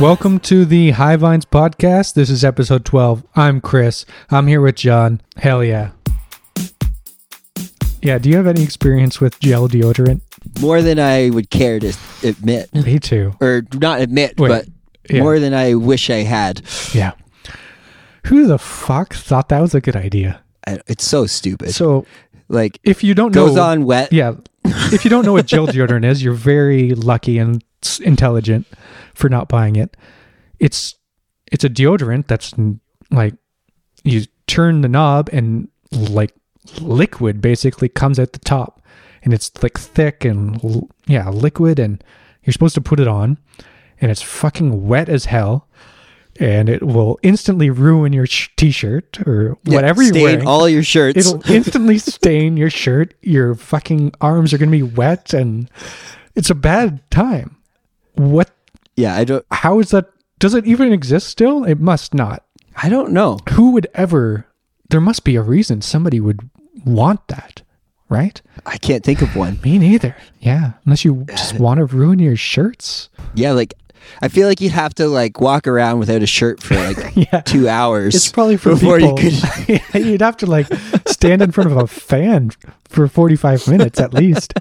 Welcome to the High Vines podcast. This is episode 12. I'm Chris. I'm here with John. Hell yeah. Yeah, do you have any experience with gel deodorant? More than I would care to admit, Me too. or not admit, Wait, but yeah. more than I wish I had. Yeah. Who the fuck thought that was a good idea? I- It's so stupid. So, like if you don't goes know goes on wet. Yeah. if you don't know what gel deodorant is, you're very lucky and intelligent for not buying it. It's it's a deodorant that's like you turn the knob and like liquid basically comes out the top and it's like thick and yeah, liquid and you're supposed to put it on and it's fucking wet as hell and it will instantly ruin your sh- t-shirt or Yeah, whatever you're stain wearing all your shirts. it'll instantly stain your shirt. Your fucking arms are going to be wet and it's a bad time. What yeah, I don't. how is that does it even exist still? It must not. I don't know. Who would ever there must be a reason somebody would want that, right? I can't think of one. Me neither. Yeah, unless you just want to ruin your shirts. Yeah, like I feel like you'd have to like walk around without a shirt for like Yeah. two hours. It's probably for before people. you could. You'd have to like stand in front of a fan for 45 minutes at least.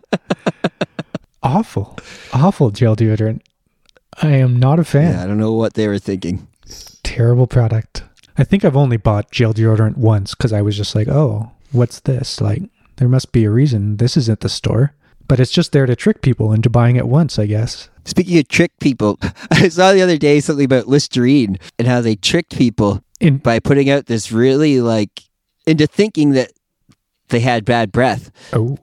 Awful. Awful gel deodorant. I am not a fan. Yeah, I don't know what they were thinking. Terrible product. I think I've only bought gel deodorant once because I was just like, oh, what's this? Like, there must be a reason this is at the store. But it's just there to trick people into buying it once, I guess. Speaking of trick people, I saw the other day something about Listerine and how they tricked people In by putting out this really like into thinking that they had bad breath. oh,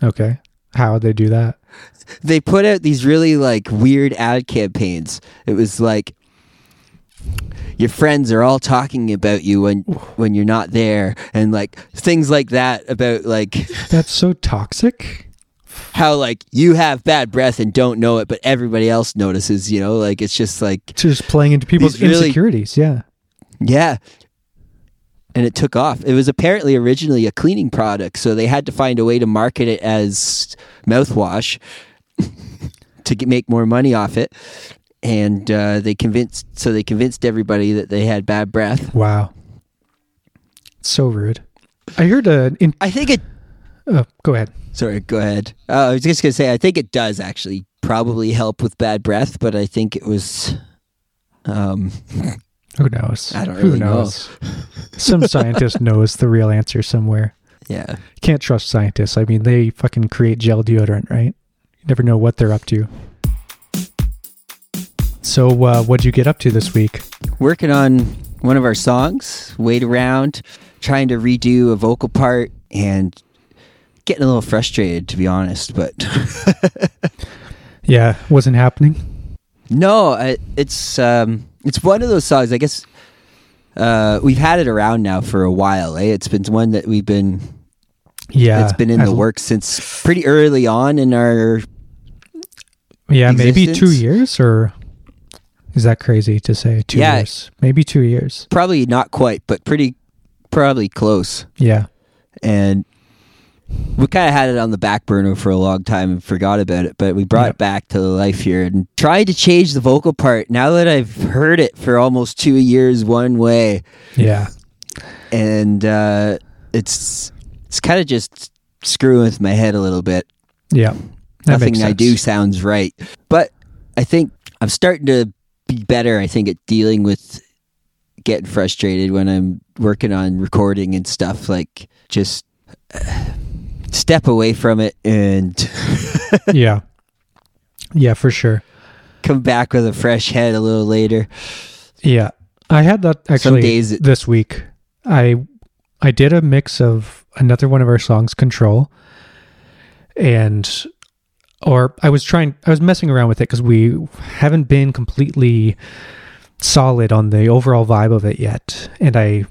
okay. How would they do that? They put out these really like weird ad campaigns. It was like your friends are all talking about you when when you're not there and like things like that about like That's so toxic. how like you have bad breath and don't know it but everybody else notices, you know? Like it's just like It's just playing into people's These really- insecurities. Yeah. Yeah. And it took off. It was apparently originally a cleaning product, so they had to find a way to market it as mouthwash to get, make more money off it. And uh, they convinced, so they convinced everybody that they had bad breath. Wow. So rude. I heard a. In, I think it. oh, go ahead. Sorry, go ahead. Uh, I was just gonna say, I think it does actually probably help with bad breath, but I think it was. Um, Who knows? I don't Who really know. knows? Some scientist knows the real answer somewhere. yeah, Can't trust scientists. I mean, they fucking create gel deodorant, right? You never know what they're up to. So, uh, what'd you get up to this week? working on one of our songs, wait around, trying to redo a vocal part, and getting a little frustrated, to be honest. But Yeah, wasn't happening. no, it's um, it's one of those songs. I guess uh, we've had it around now for a while. Eh? It's been one that we've been Yeah, it's been in the works since pretty early on in our. Yeah, maybe two years, or is that crazy to say? Two Yeah. years, maybe two years. Probably not quite, but pretty probably close. Yeah, and we kind of had it on the back burner for a long time and forgot about it but we brought Yep. it back to life here and tried to change the vocal part. Now that i've heard it for almost two years one way. Yeah, and uh, it's it's kind of just screwing with my head a little bit. Yeah. Nothing i do sounds right. But i think i'm starting to be better i think at dealing with getting frustrated when i'm working on recording and stuff like just uh, step away from it and yeah, yeah, for sure. come back with a fresh head a little later Yeah, I had that actually it- this week. I I did a mix of another one of our songs, "Control," and or I was trying. I was messing around with it because we haven't been completely solid on the overall vibe of it yet, and I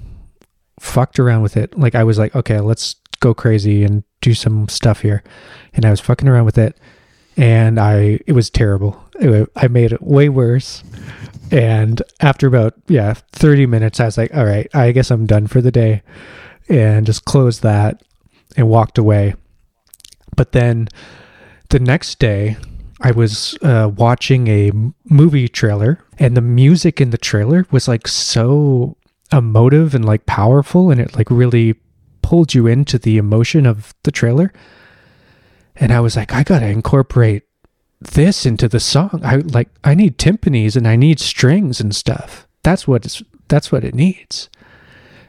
fucked around with it. Like I was like, okay, let's go crazy and do some stuff here, and I was fucking around with it, and I it was terrible. I made it way worse. And after about yeah, 30 minutes I was like, all right, I guess I'm done for the day and just closed that and walked away. But then the next day I was uh, watching a movie trailer, and the music in the trailer was like so emotive and like powerful, and it like really pulled you into the emotion of the trailer. And I was like, I gotta incorporate this into the song. I like I need timpanis and I need strings and stuff. That's what it's that's what it needs.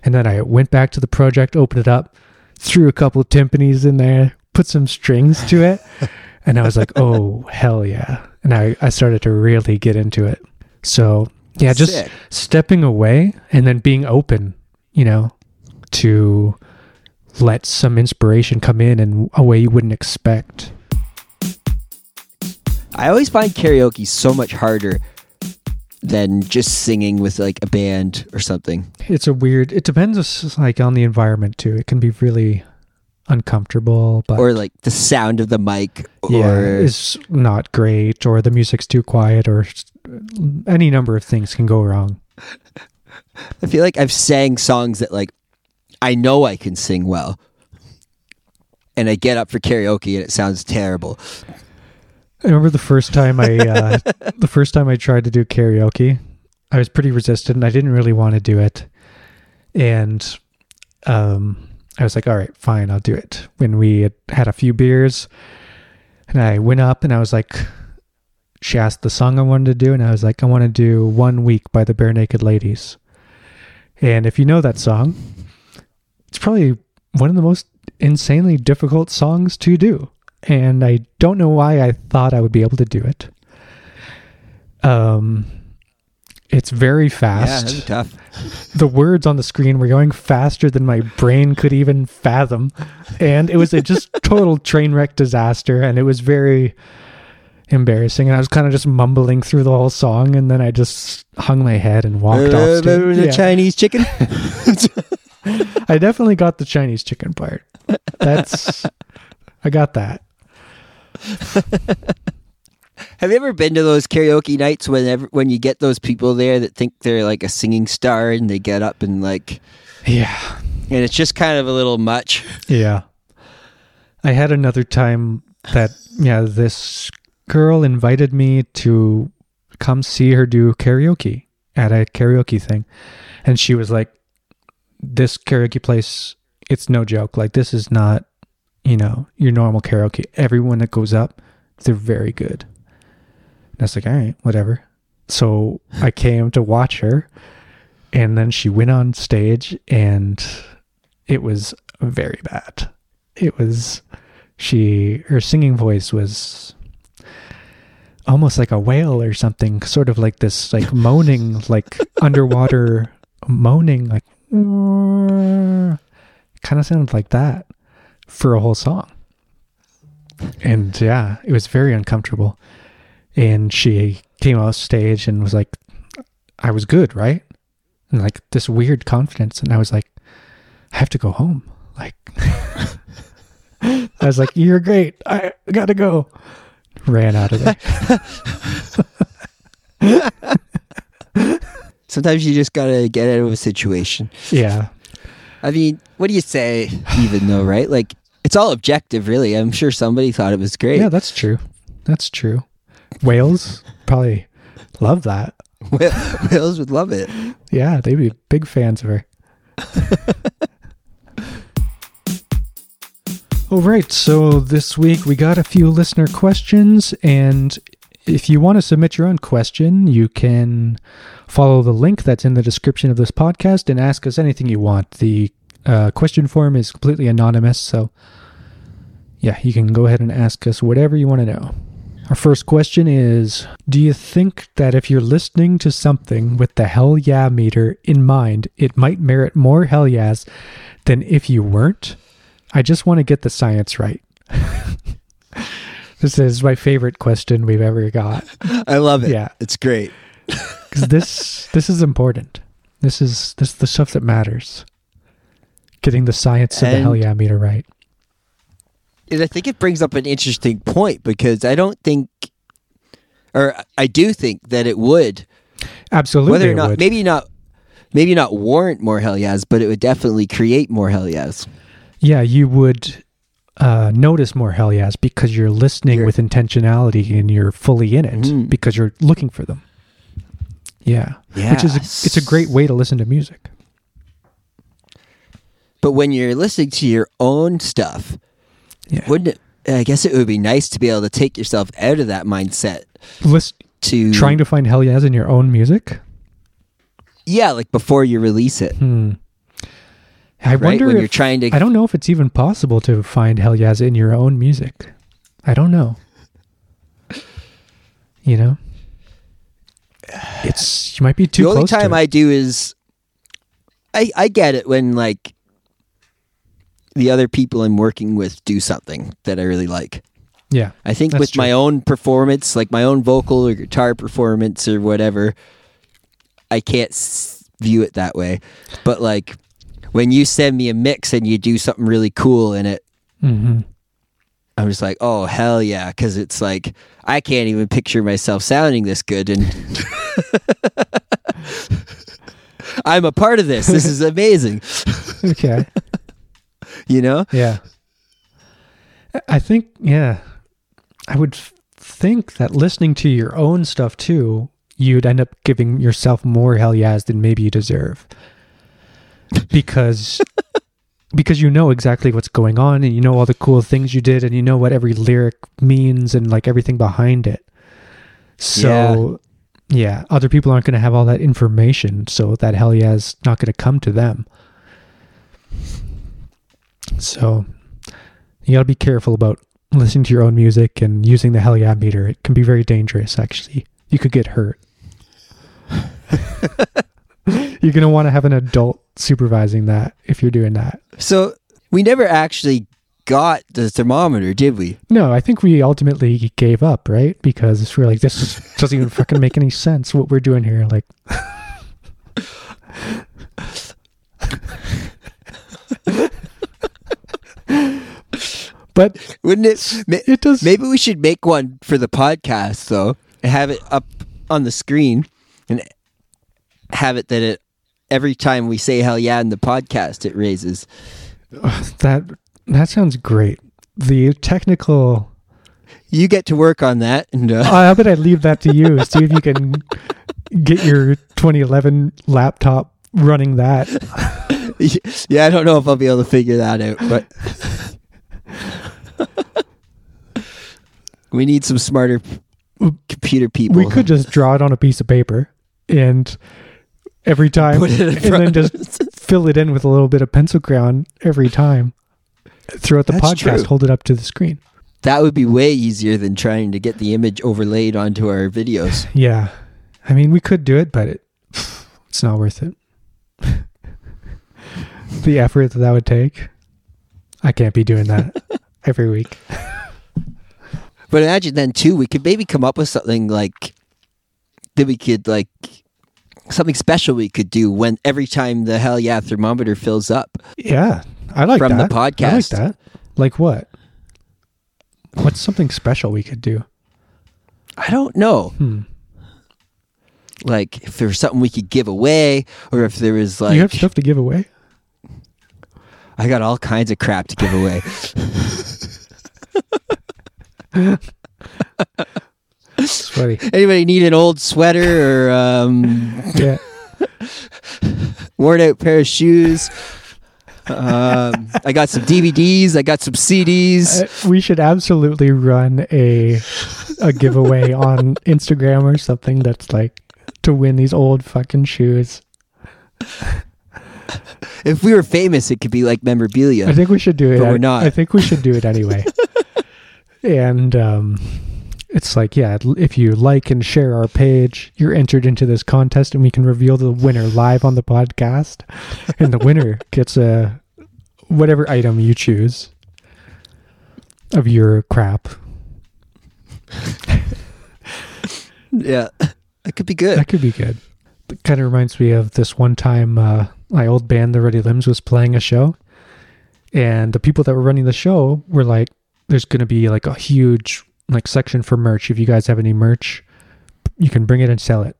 And then I went back to the project, opened it up, threw a couple of timpanis in there, put some strings to it, and I was like, oh hell yeah. And I, I started to really get into it. So yeah, just Sick. stepping away and then being open, you know, to let some inspiration come in in a way you wouldn't expect. I always find karaoke so much harder than just singing with like a band or something. It's a weird. It depends, like on the environment too. It can be really uncomfortable, but Or like the sound of the mic yeah, or is not great, or the music's too quiet, or any number of things can go wrong. I feel like I've sang songs that like I know I can sing well. And I get up for karaoke and it sounds terrible. I remember the first time I, uh, the first time I tried to do karaoke, I was pretty resistant. And I didn't really want to do it, and um, I was like, "All right, fine, I'll do it." When we had had a few beers, and I went up and I was like, she asked the song I wanted to do, and I was like, "I want to do One Week by the Barenaked Ladies." And if you know that song, it's probably one of the most insanely difficult songs to do and I don't know why I thought I would be able to do it. Um, it's very fast. that'd tough. the words on the screen were going faster than my brain could even fathom, and it was a just total train wreck disaster. And it was very embarrassing. And I was kind of just mumbling through the whole song, and then I just hung my head and walked Uh, off. Stage. the Yeah. Chinese chicken? I definitely got the Chinese chicken part. That's I got that. Have you ever been to those karaoke nights whenever when you get those people there that think they're like a singing star and they get up and like Yeah. and it's just kind of a little much. Yeah. I had another time that yeah, this girl invited me to come see her do karaoke at a karaoke thing. And she was like this karaoke place it's no joke. Like this is not, you know, your normal karaoke. Everyone that goes up, they're very good. And I was like, all right, whatever. So I came to watch her and then she went on stage and it was very bad. It was she her singing voice was almost like a whale or something, sort of like this like moaning like underwater moaning like Mm, kind of sounded like that for a whole song. And yeah, it was very uncomfortable. And she came off stage and was like I was good, right? And like this weird confidence and I was like I have to go home. Like I was like, "You're great. I gotta go." Ran out of there. Sometimes you just gotta get out of a situation. Yeah, I mean, what do you say? Even though, right? Like it's all objective, really. I'm sure somebody thought it was great. yeah, that's true. That's true. Whales probably love that. Whales would love it. Yeah, they'd be big fans of her. All right, so this week we got a few listener questions, and if you want to submit your own question, you can follow the link that's in the description of this podcast and ask us anything you want. The uh, question form is completely anonymous, so yeah, you can go ahead and ask us whatever you want to know. Our first question is Do you think that if you're listening to something with the hell yeah meter in mind, it might merit more hell yeahs than if you weren't? I just want to get the science right. this is my favorite question we've ever got I love it. Yeah. it's great. because this this is important. This is this is the stuff that matters. Getting the science of the hell yeah meter right. And I think it brings up an interesting point because I don't think, or I do think that it would, Absolutely, whether or not, would. maybe not, maybe not warrant more hell yeahs, but it would definitely create more hell yeahs. yeah, you would uh, notice more hell yes because you're listening with intentionality and you're fully in it Mhm. because you're looking for them. Yeah, which is a, it's a great way to listen to music. But when you're listening to your own stuff, Yeah, wouldn't it? I guess it would be nice to be able to take yourself out of that mindset List, to trying to find hell yes in your own music. yeah, like before you release it, Hmm. I right? wonder When if you're trying to, I don't know if it's even possible to find hell yes in your own music. I don't know. You know, it's you might be too the only time. I do is, I I get it when like the other people I'm working with do something that I really like. yeah, I think with my own performance, like my own vocal or guitar performance or whatever, I can't s- view it that way. But like when you send me a mix and you do something really cool in it, hmm I'm just like, oh hell yeah, because it's like I can't even picture myself sounding this good, and I'm a part of this. This is amazing, okay, you know. yeah. I think yeah, I would f- think that listening to your own stuff too, you'd end up giving yourself more hell yeahs than maybe you deserve, because because you know exactly what's going on and you know all the cool things you did and you know what every lyric means and like everything behind it. So yeah, other people aren't going to have all that information, so that hell yeah is not going to come to them. So you got to be careful about listening to your own music and using the hell yeah meter. It can be very dangerous actually. You could get hurt. You're going to want to have an adult supervising that if you're doing that. So we never actually got the thermometer, did we? No, I think we ultimately gave up, right? Because we're like, this doesn't even fucking make any sense what we're doing here. Like, but Wouldn't it? ma- it does. Maybe we should make one for the podcast though, and have it up on the screen, and have it that it every time we say "hell yeah" in the podcast, it raises. that that sounds great. The technical. You get to work on that, and uh, I bet I'd leave that to you. See if you can get your 2011 laptop running that. yeah, I don't know if I'll be able to figure that out, but we need some smarter computer people. We could just draw it on a piece of paper and every time Put it in and front then just fill it in with a little bit of pencil crayon every time. Throughout the That's podcast, true. hold it up to the screen. That would be way easier than trying to get the image overlaid onto our videos. Yeah. I mean, we could do it, but it, it's not worth it. the effort that that would take. I can't be doing that every week. But imagine then too, we could maybe come up with something like that we could like something special we could do when every time the hell yeah thermometer fills up. Yeah. I like From the that. I like podcast. that. Like what? What's something special we could do? I don't know. Hmm. Like if there was something we could give away, or if there was like you have stuff to give away? I got all kinds of crap to give away. Funny. Anybody need an old sweater or um, Yeah. worn out pair of shoes? Um, I got some DVDs. I got some CDs. Uh, we should absolutely run a a giveaway on Instagram or something that's like to win these old fucking shoes. If we were famous, it could be like memorabilia. I think we should do it. But we're not. I think we should do it anyway. and um, it's like, yeah, if you like and share our page, you're entered into this contest, and we can reveal the winner live on the podcast. And the winner gets a whatever item you choose of your crap. Yeah, that could be good. That could be good. It kind of reminds me of this one time uh, my old band, The Ready Limbs, was playing a show. And the people that were running the show were like, there's going to be like a huge like section for merch. If you guys have any merch, you can bring it and sell it.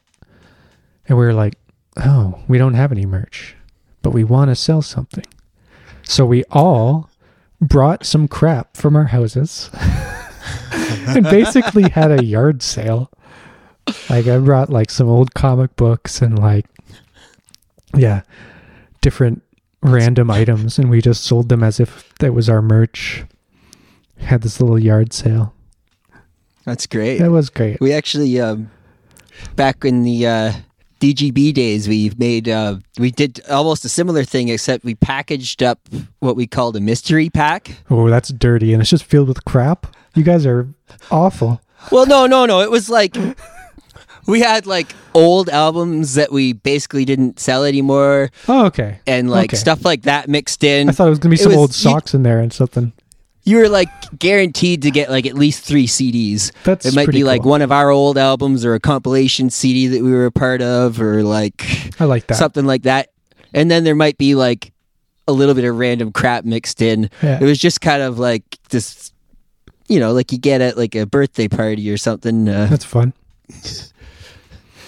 And we were like, oh, we don't have any merch, but we want to sell something. So we all brought some crap from our houses and basically had a yard sale. Like I brought like some old comic books and like yeah, different random items and we just sold them as if that was our merch. Had this little yard sale. That's great. That was great. We actually, um, back in the uh, DGB days, we made uh, we did almost a similar thing, except we packaged up what we called a mystery pack. Oh, that's dirty and it's just filled with crap. You guys are awful. Well, no, no, no. It was like we had like old albums that we basically didn't sell anymore, Oh, okay. and like Okay. stuff like that mixed in. I thought it was gonna be some was- old socks in there and something. You were like guaranteed to get like at least three CDs. That's it might be like cool. one of our old albums or a compilation CD that we were a part of, or like I like that. something like that. And then there might be like a little bit of random crap mixed in. Yeah. It was just kind of like this, you know, like you get at like a birthday party or something. Uh, That's fun. it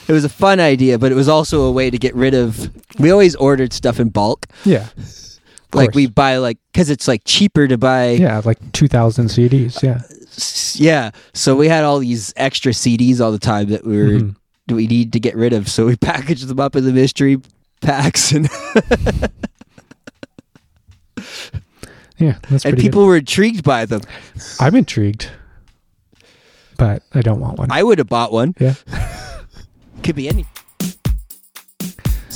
was a fun idea, but it was also a way to get rid of. We always ordered stuff in bulk. Yeah. Like we buy like because it's like cheaper to buy. Yeah, like 2,000 CDs. Yeah. S- Yeah. So we had all these extra CDs all the time that we were Mhm. that we need to get rid of. So we packaged them up in the mystery packs, and, Yeah, that's and people were intrigued by them. I'm intrigued, but I don't want one. I would have bought one. yeah. Could be any.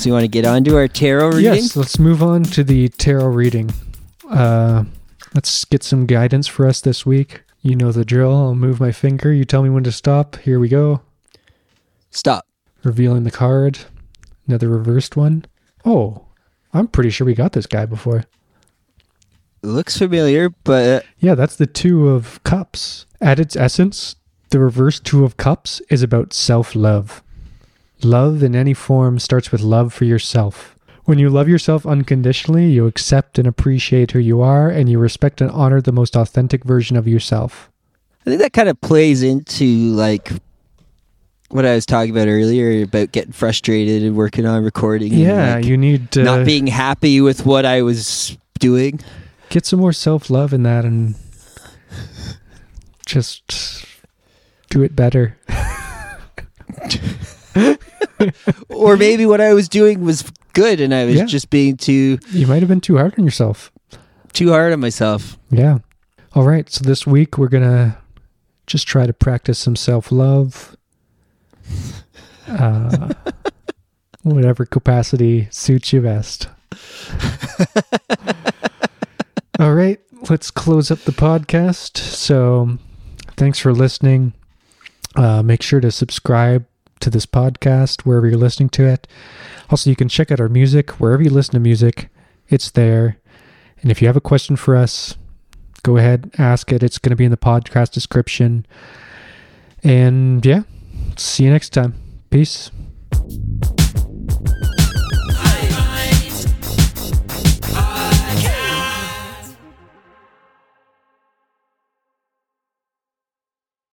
So you want to get on to our tarot reading? Yes, let's move on to the tarot reading. Uh, let's get some guidance for us this week. You know the drill. I'll move my finger. You tell me when to stop. Here we go. Stop. Revealing the card. Another reversed one. Oh, I'm pretty sure we got this guy before. Looks familiar, but Yeah, that's the Two of Cups. At its essence, the reverse Two of Cups is about self love. Love in any form starts with love for yourself. When you love yourself unconditionally, you accept and appreciate who you are, and you respect and honor the most authentic version of yourself. I think that kind of plays into like what I was talking about earlier about getting frustrated and working on recording. and, Yeah, like, you need to not being happy with what I was doing. get some more self love in that and just do it better. or maybe what I was doing was good and I was Yeah. just being too You might have been too hard on yourself. too hard on myself. Yeah. All right. So this week we're going to just try to practice some self love. Uh, whatever capacity suits you best. All right. Let's close up the podcast. So thanks for listening. Uh, make sure to subscribe to this podcast wherever you're listening to it. Also, you can check out our music wherever you listen to music. It's there. And if you have a question for us, go ahead, ask it. It's going to be in the podcast description. And yeah, see you next time. Peace.